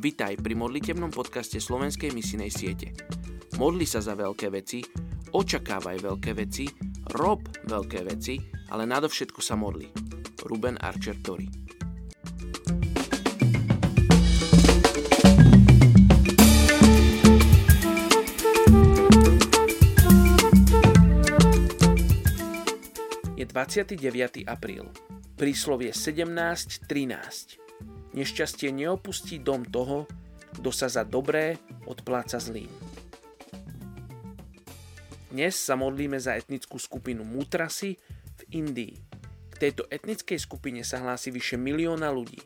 Vítaj pri modlitebnom podcaste Slovenskej misinej siete. Modli sa za veľké veci, očakávaj veľké veci, rob veľké veci, ale nadovšetko sa modli. Ruben Archer Tori Je 29. apríl. Príslovie 17.13. Nešťastie neopustí dom toho, kto sa za dobré odpláca zlým. Dnes sa modlíme za etnickú skupinu Mutrasi v Indii. K tejto etnickej skupine sa hlási vyše milióna ľudí.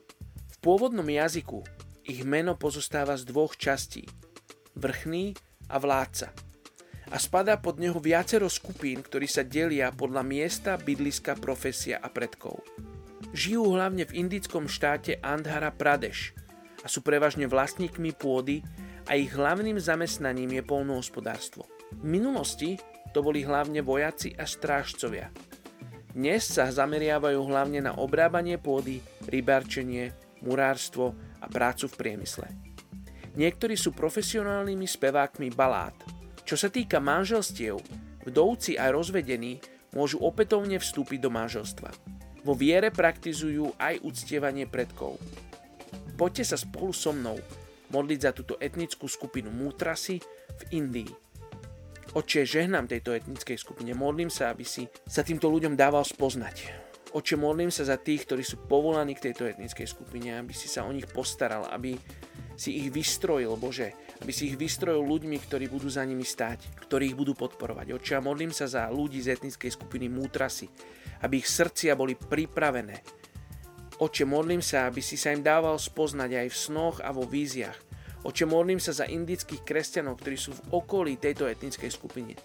V pôvodnom jazyku ich meno pozostáva z dvoch častí. Vrchný a vládca. A spadá pod neho viacero skupín, ktorí sa delia podľa miesta, bydliska, profesia a predkov. Žijú hlavne v indickom štáte Andhara Pradesh a sú prevažne vlastníkmi pôdy a ich hlavným zamestnaním je polnohospodárstvo. V minulosti to boli hlavne vojaci a strážcovia. Dnes sa zameriavajú hlavne na obrábanie pôdy, rybarčenie, murárstvo a prácu v priemysle. Niektorí sú profesionálnymi spevákmi balád. Čo sa týka manželstiev, vdovci a rozvedení môžu opätovne vstúpiť do manželstva. Vo viere praktizujú aj uctievanie predkov. Poďte sa spolu so mnou modliť za túto etnickú skupinu Mutrasi v Indii. Oče, žehnám tejto etnickej skupine, modlím sa, aby si sa týmto ľuďom dával spoznať. Oče, modlím sa za tých, ktorí sú povolaní k tejto etnickej skupine, aby si sa o nich postaral, aby si ich vystrojil, Bože, aby si ich vystrojil ľuďmi, ktorí budú za nimi stáť, ktorí ich budú podporovať. Oče, a modlím sa za ľudí z etnickej skupiny Mutrasi, aby ich srdcia boli pripravené. Oče, modlím sa, aby si sa im dával spoznať aj v snoch a vo víziach. Oče, modlím sa za indických kresťanov, ktorí sú v okolí tejto etnickej skupiny.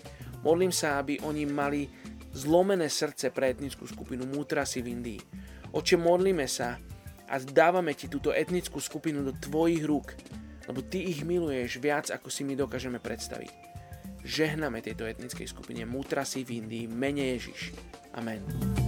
Modlím sa, aby oni mali zlomené srdce pre etnickú skupinu Mutrasi v Indii. Oče, modlíme sa a dávame ti túto etnickú skupinu do tvojich rúk, lebo ty ich miluješ viac, ako si my dokážeme predstaviť. Žehname tejto etnickej skupine Mutrasi v Indii, mene Ježiš. Amen.